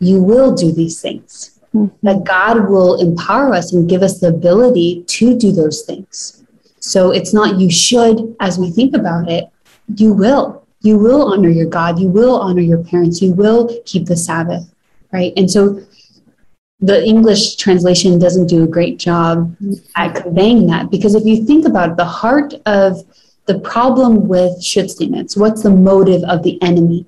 you will do these things. Mm-hmm. That God will empower us and give us the ability to do those things. So it's not you should, as we think about it, you will. You will honor your God. You will honor your parents. You will keep the Sabbath, right? And so the English translation doesn't do a great job at conveying that because if you think about it, the heart of the problem with should statements, what's the motive of the enemy?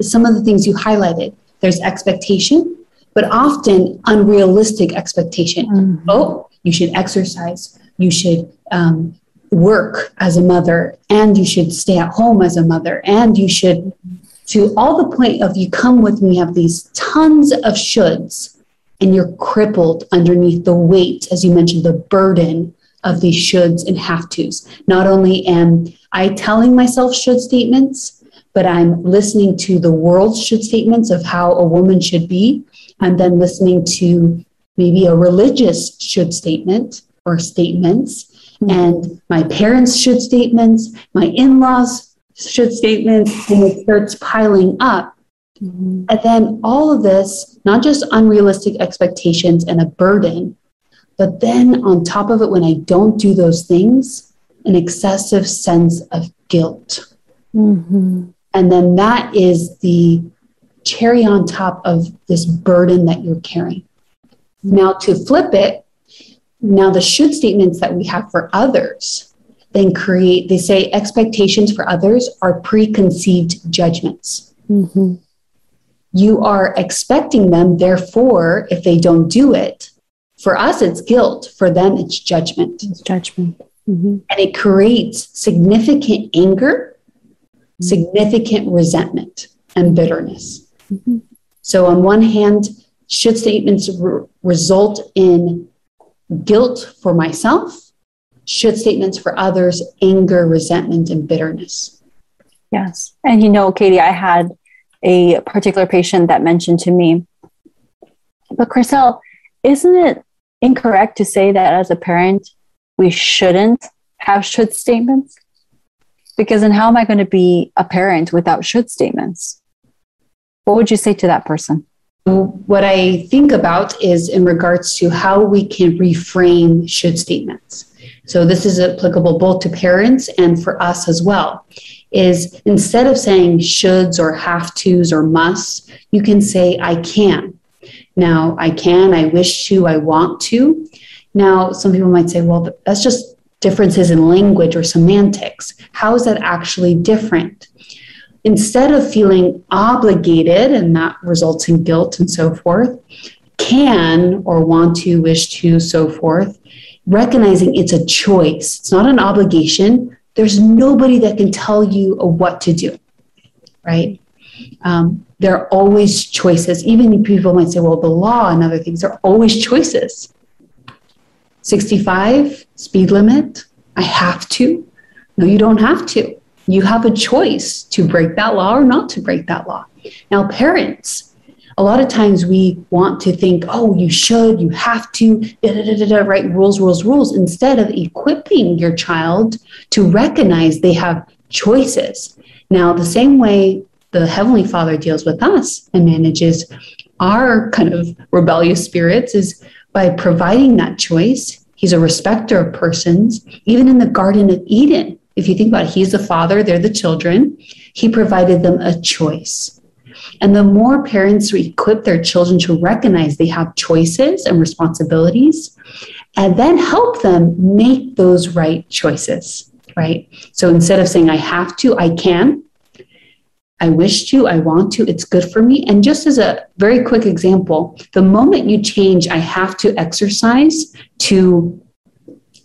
Some of the things you highlighted. There's expectation, but often unrealistic expectation. Mm-hmm. Oh, you should exercise. You should um, work as a mother, and you should stay at home as a mother, and you should, to all the point of you come with me, have these tons of shoulds, and you're crippled underneath the weight, as you mentioned, the burden of these shoulds and have tos. Not only am I telling myself should statements, but I'm listening to the world's should statements of how a woman should be. I'm then listening to maybe a religious should statement or statements, mm-hmm. and my parents' should statements, my in laws' should statements, and it starts piling up. Mm-hmm. And then all of this, not just unrealistic expectations and a burden, but then on top of it, when I don't do those things, an excessive sense of guilt. Mm-hmm. And then that is the cherry on top of this burden that you're carrying. Now, to flip it, now the should statements that we have for others then create, they say expectations for others are preconceived judgments. Mm-hmm. You are expecting them, therefore, if they don't do it, for us, it's guilt. For them, it's judgment. It's judgment. Mm-hmm. And it creates significant anger, mm-hmm. significant resentment, and bitterness. Mm-hmm. So, on one hand, should statements re- result in guilt for myself? Should statements for others anger, resentment, and bitterness? Yes. And you know, K'dee, I had a particular patient that mentioned to me, but Kryssel, isn't it incorrect to say that as a parent, we shouldn't have should statements? Because then how am I going to be a parent without should statements? What would you say to that person? What I think about is in regards to how we can reframe should statements. So this is applicable both to parents and for us as well. Is instead of saying shoulds or have tos or musts, you can say I can. Now, I can, I wish to, I want to. Now, some people might say, well, that's just differences in language or semantics. How is that actually different? Instead of feeling obligated, and that results in guilt and so forth, can or want to, wish to, so forth, recognizing it's a choice. It's not an obligation. There's nobody that can tell you what to do, right? Um, there are always choices. Even people might say, well, the law and other things are always choices. 65, speed limit, I have to. No, you don't have to. You have a choice to break that law or not to break that law. Now, parents, a lot of times we want to think, oh, you should, you have to, da, da, da, da, right? Rules, rules, rules, instead of equipping your child to recognize they have choices. Now, the same way the Heavenly Father deals with us and manages our kind of rebellious spirits is by providing that choice. He's a respecter of persons. Even in the Garden of Eden, if you think about it, He's the Father, they're the children. He provided them a choice. And the more parents equip their children to recognize they have choices and responsibilities, and then help them make those right choices, right? So instead of saying, I have to, I can, I wish to, I want to, it's good for me. And just as a very quick example, the moment you change, I have to exercise to,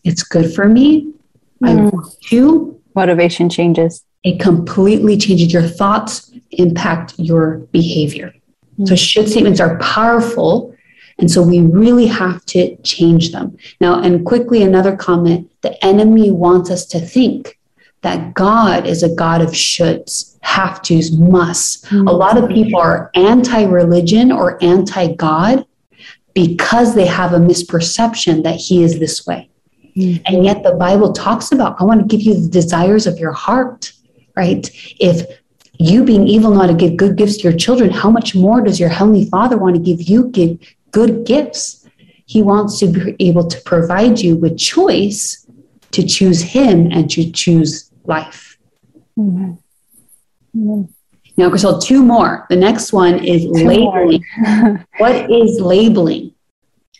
it's good for me, mm. I want to. Motivation changes. It completely changes your thoughts, impact your behavior. Mm. So, should statements are powerful. And so we really have to change them. Now, and quickly, another comment the enemy wants us to think that God is a God of shoulds, have tos, musts. Mm-hmm. A lot of people are anti religion or anti God because they have a misperception that He is this way. Mm-hmm. And yet the Bible talks about, I want to give you the desires of your heart, right? If you being evil not to give good gifts to your children, how much more does your Heavenly Father want to give you give good gifts? He wants to be able to provide you with choice to choose Him and to choose life. Mm-hmm. Mm-hmm. Now, Kryssel, two more. The next one is two labeling. [LAUGHS] what is labeling?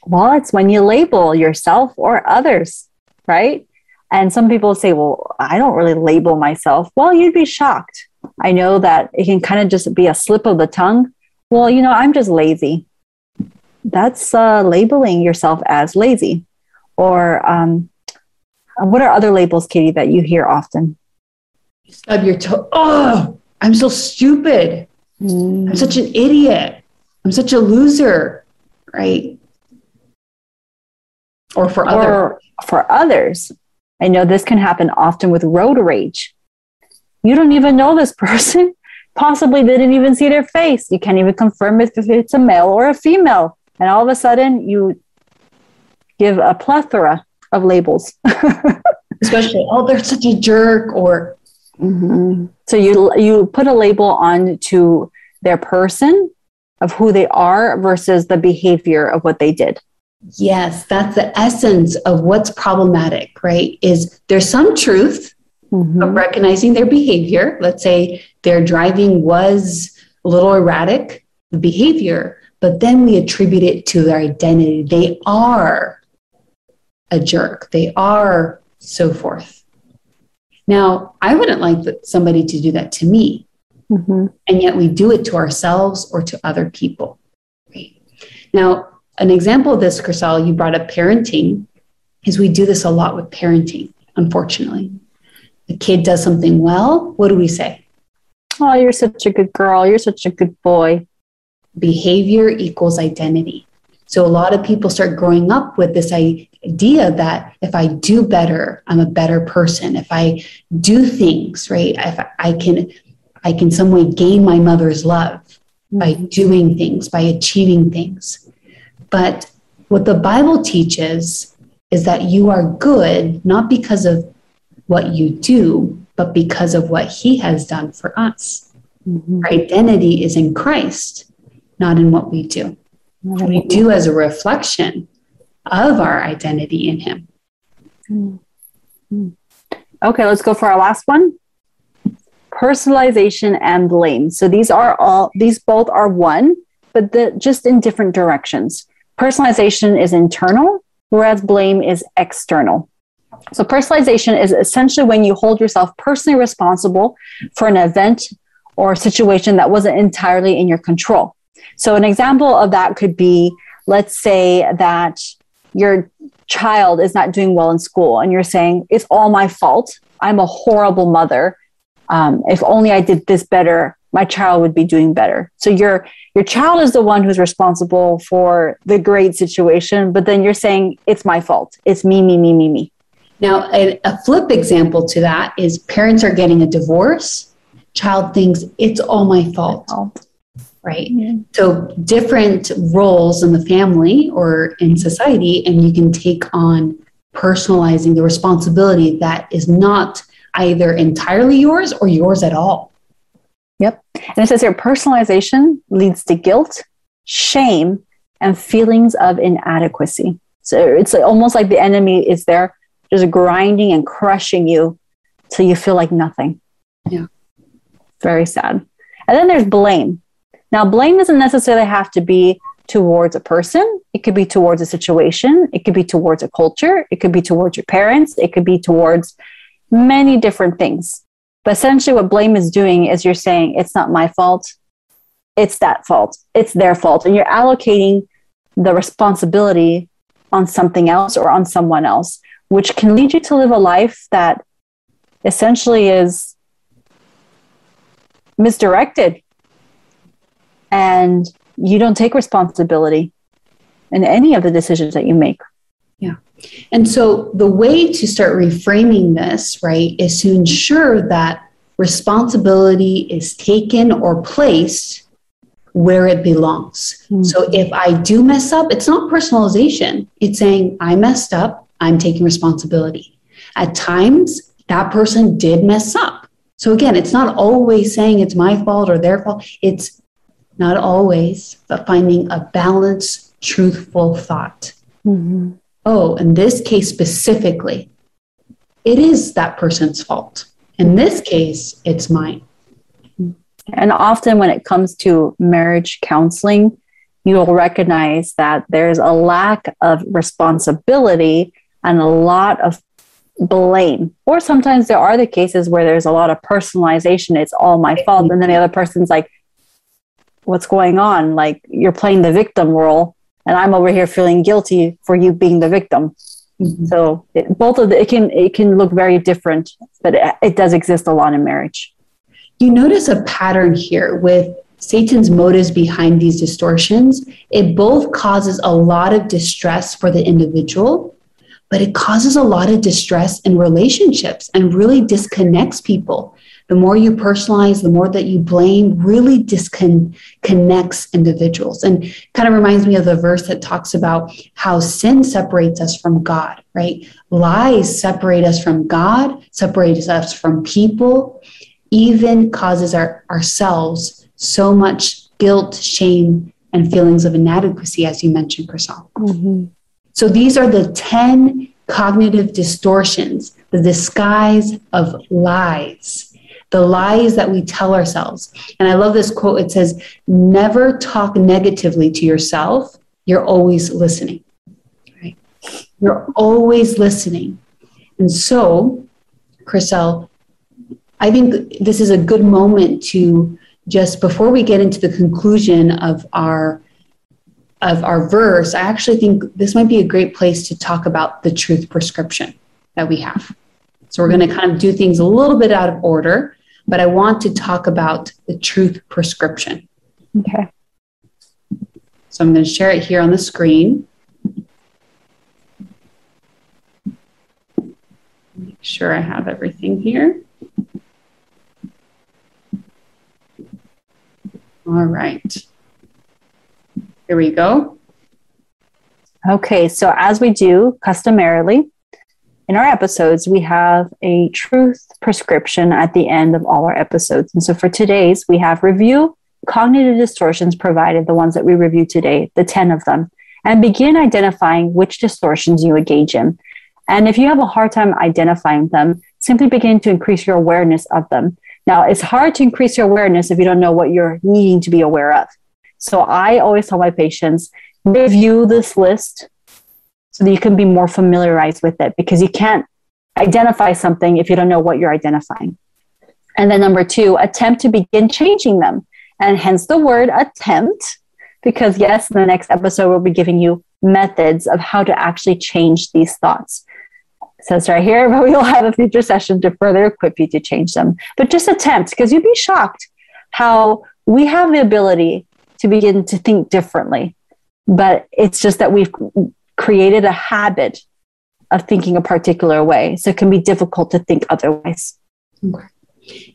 Well, it's when you label yourself or others, right? And some people say, well, I don't really label myself. Well, you'd be shocked. I know that it can kind of just be a slip of the tongue. Well, you know, I'm just lazy. That's uh, labeling yourself as lazy. Or um, what are other labels, K'dee, that you hear often? You stub your toe. Oh, I'm so stupid. Mm. I'm such an idiot. I'm such a loser, right? Or for others. Or for others. I know this can happen often with road rage. You don't even know this [LAUGHS] person, possibly didn't even see their face. You can't even confirm if it's a male or a female. And all of a sudden, you give a plethora of labels. [LAUGHS] Especially, oh, they're such a jerk, or mm-hmm. so you you put a label on to their person of who they are versus the behavior of what they did. Yes, that's the essence of what's problematic, right? Is there's some truth mm-hmm. of recognizing their behavior. Let's say their driving was a little erratic, the behavior, but then we attribute it to their identity. They are a jerk, they are so forth. Now, I wouldn't like somebody to do that to me. Mm-hmm. And yet we do it to ourselves or to other people. Right? Now, an example of this, Kryssel, you brought up parenting, is we do this a lot with parenting, unfortunately. The kid does something well, what do we say? Oh, you're such a good girl. You're such a good boy. Behavior equals identity. So a lot of people start growing up with this idea that if I do better, I'm a better person. If I do things, right, if I can I can some way gain my mother's love by mm-hmm. doing things, by achieving things. But what the Bible teaches is that you are good not because of what you do, but because of what he has done for us. Mm-hmm. Our identity is in Christ, not in what we do. What we do as a reflection of our identity in him. Mm-hmm. Okay, let's go for our last one personalization and blame. So these are all, these both are one, but the, just in different directions. Personalization is internal, whereas blame is external. So personalization is essentially when you hold yourself personally responsible for an event or situation that wasn't entirely in your control. So an example of that could be, let's say that your child is not doing well in school and you're saying, it's all my fault. I'm a horrible mother um, if only I did this better, my child would be doing better. So your your child is the one who's responsible for the great situation, but then you're saying it's my fault. It's me, me, me, me, me. Now, a, a flip example to that is parents are getting a divorce. Child thinks it's all my fault. Right. Mm-hmm. So different roles in the family or in society, and you can take on personalizing the responsibility that is not either entirely yours or yours at all. Yep. And it says here personalization leads to guilt, shame, and feelings of inadequacy. So it's almost like the enemy is there just grinding and crushing you till you feel like nothing. Yeah. Very sad. And then there's blame. Now, blame doesn't necessarily have to be towards a person. It could be towards a situation. It could be towards a culture. It could be towards your parents. It could be towards many different things. But essentially, what blame is doing is you're saying, it's not my fault, it's that fault, it's their fault. And you're allocating the responsibility on something else or on someone else, which can lead you to live a life that essentially is misdirected and you don't take responsibility in any of the decisions that you make. Yeah. And so the way to start reframing this, right, is to ensure that responsibility is taken or placed where it belongs. Mm-hmm. So if I do mess up, it's not personalization. It's saying I messed up, I'm taking responsibility. At times, that person did mess up. So again, it's not always saying it's my fault or their fault. It's not always, but finding a balanced, truthful thought. Mm-hmm oh, in this case specifically, it is that person's fault. In this case, it's mine. And often when it comes to marriage counseling, you'll recognize that there's a lack of responsibility and a lot of blame. Or sometimes there are the cases where there's a lot of personalization. It's all my fault. And then the other person's like, what's going on? Like you're playing the victim role and I'm over here feeling guilty for you being the victim. Mm-hmm. So it, both of the, it can it can look very different, but it, it does exist a lot in marriage. You notice a pattern here with Satan's motives behind these distortions. It both causes a lot of distress for the individual, but it causes a lot of distress in relationships and really disconnects people the more you personalize, the more that you blame, really disconnects individuals. And kind of reminds me of the verse that talks about how sin separates us from God, right? Lies separate us from God, separates us from people, even causes our, ourselves so much guilt, shame, and feelings of inadequacy, as you mentioned, Kryssel. Mm-hmm. So these are the 10 cognitive distortions, the disguise of lies the lies that we tell ourselves. And I love this quote. It says, Never talk negatively to yourself. You're always listening. Right? You're always listening. And so, Kryssel, I think this is a good moment to just before we get into the conclusion of our of our verse, I actually think this might be a great place to talk about the truth prescription that we have. So we're going to kind of do things a little bit out of order but I want to talk about the truth prescription. Okay. So I'm going to share it here on the screen. Make sure I have everything here. All right. Here we go. Okay, so as we do customarily, in our episodes, we have a truth prescription at the end of all our episodes. And so for today's, we have review cognitive distortions provided, the ones that we review today, the 10 of them, and begin identifying which distortions you engage in. And if you have a hard time identifying them, simply begin to increase your awareness of them. Now, it's hard to increase your awareness if you don't know what you're needing to be aware of. So I always tell my patients, review this list so that you can be more familiarized with it because you can't identify something if you don't know what you're identifying. And then number two, attempt to begin changing them. And hence the word attempt, because yes, in the next episode, we'll be giving you methods of how to actually change these thoughts. It says right here, [LAUGHS] but we will have a future session to further equip you to change them. But just attempt, because you'd be shocked how we have the ability to begin to think differently. But it's just that we've created a habit of thinking a particular way. So it can be difficult to think otherwise. Okay.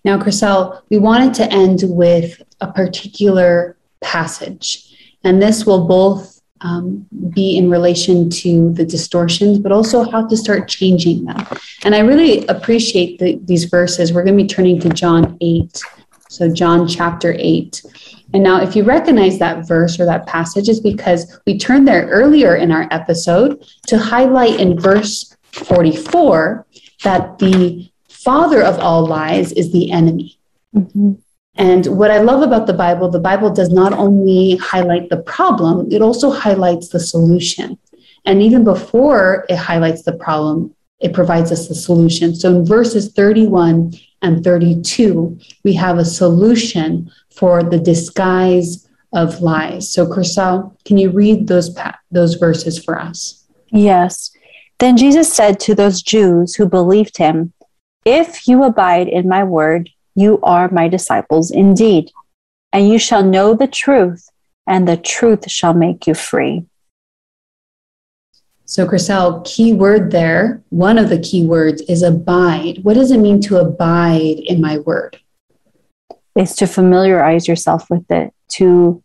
Now, Kryssel, we wanted to end with a particular passage, and this will both um, be in relation to the distortions, but also how to start changing them. And I really appreciate the, these verses. We're going to be turning to John 8. So, John chapter 8. And now, if you recognize that verse or that passage, is because we turned there earlier in our episode to highlight in verse 44 that the father of all lies is the enemy. Mm-hmm. And what I love about the Bible, the Bible does not only highlight the problem, it also highlights the solution. And even before it highlights the problem, it provides us the solution. So in verses 31 and 32, we have a solution for the disguise of lies. So, Kryssel, can you read those, those verses for us? Yes. Then Jesus said to those Jews who believed him, If you abide in my word, you are my disciples indeed, and you shall know the truth, and the truth shall make you free. So, Kryssel, key word there, one of the key words is abide. What does it mean to abide in my word? Is to familiarize yourself with it, to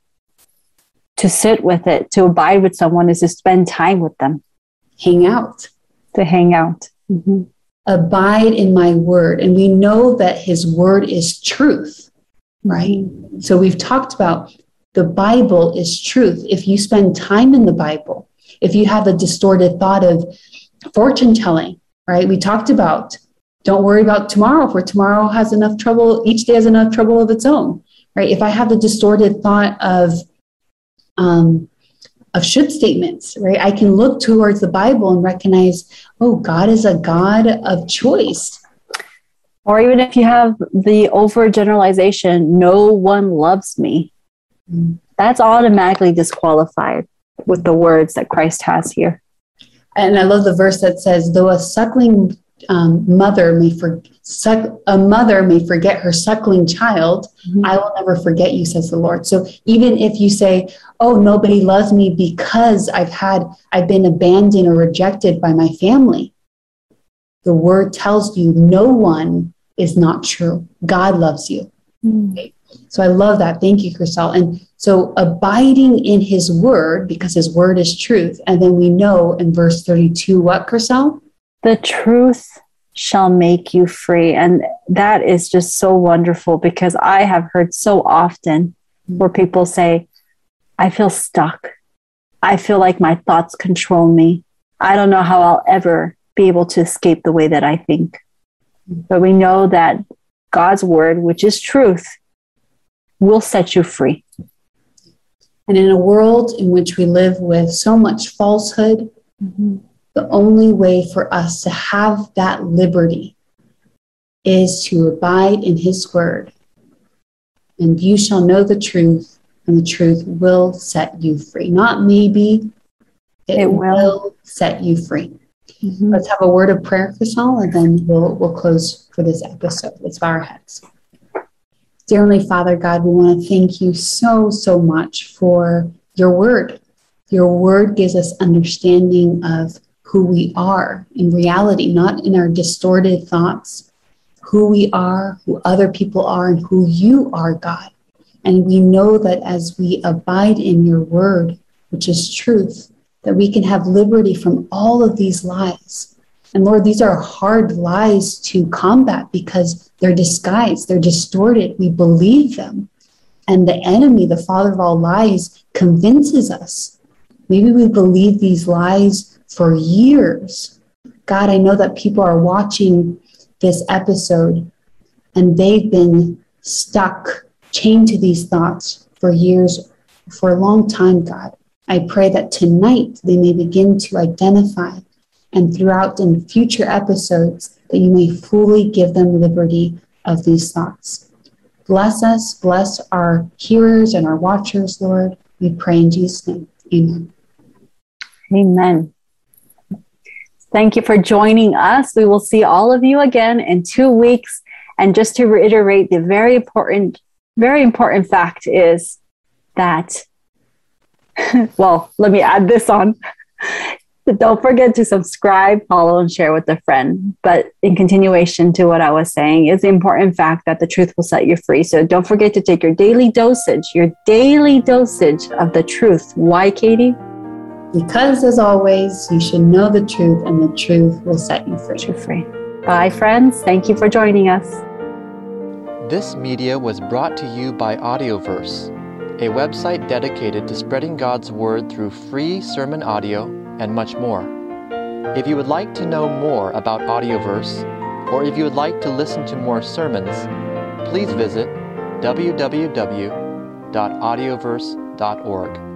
to sit with it, to abide with someone is to spend time with them. Hang out. To hang out. Mm-hmm. Abide in my word. And we know that his word is truth, right? Mm-hmm. So we've talked about the Bible is truth. If you spend time in the Bible, if you have a distorted thought of fortune telling, right? We talked about don't worry about tomorrow, for tomorrow has enough trouble, each day has enough trouble of its own, right? If I have the distorted thought of, um, of should statements, right? I can look towards the Bible and recognize, oh, God is a God of choice. Or even if you have the overgeneralization, no one loves me, mm. that's automatically disqualified with the words that Christ has here. And I love the verse that says, though a suckling um, mother may for, suck, a mother may forget her suckling child, mm-hmm. I will never forget you, says the Lord. So even if you say, "Oh, nobody loves me because I've had I've been abandoned or rejected by my family," the Word tells you no one is not true. God loves you. Mm. Okay? So I love that. Thank you, Kryssel. And so abiding in his word, because his word is truth. And then we know in verse 32, what, Kryssel? The truth shall make you free. And that is just so wonderful because I have heard so often where people say, I feel stuck. I feel like my thoughts control me. I don't know how I'll ever be able to escape the way that I think. But we know that God's word, which is truth, will set you free. And in a world in which we live with so much falsehood, mm-hmm. The only way for us to have that liberty is to abide in His word. And you shall know the truth, and the truth will set you free. Not maybe, it, it will. will. set you free. Mm-hmm. Let's have a word of prayer, Kryssel, and then we'll, we'll close for this episode. Let's bow our heads. Dear Heavenly Father, God, we want to thank you so, so much for your word. Your word gives us understanding of who we are in reality, not in our distorted thoughts, who we are, who other people are, and who you are, God. And we know that as we abide in your word, which is truth, that we can have liberty from all of these lies. And Lord, these are hard lies to combat because they're disguised, they're distorted. We believe them. And the enemy, the father of all lies, convinces us. Maybe we believe these lies for years. God, I know that people are watching this episode and they've been stuck, chained to these thoughts for years, for a long time, God. I pray that tonight they may begin to identify and throughout in future episodes that you may fully give them liberty of these thoughts. Bless us, bless our hearers and our watchers, Lord. We pray in Jesus' name. Amen. Amen. Thank you for joining us. We will see all of you again in two weeks. And just to reiterate, the very important, very important fact is that, [LAUGHS] well, let me add this on. [LAUGHS] don't forget to subscribe, follow, and share with a friend. But in continuation to what I was saying, is the important fact that the truth will set you free. So don't forget to take your daily dosage, your daily dosage of the truth. Why, K'dee? Because as always, you should know the truth, and the truth will set you free. you free. Bye, friends. Thank you for joining us. This media was brought to you by Audioverse, a website dedicated to spreading God's word through free sermon audio and much more. If you would like to know more about Audioverse, or if you would like to listen to more sermons, please visit www.audioverse.org.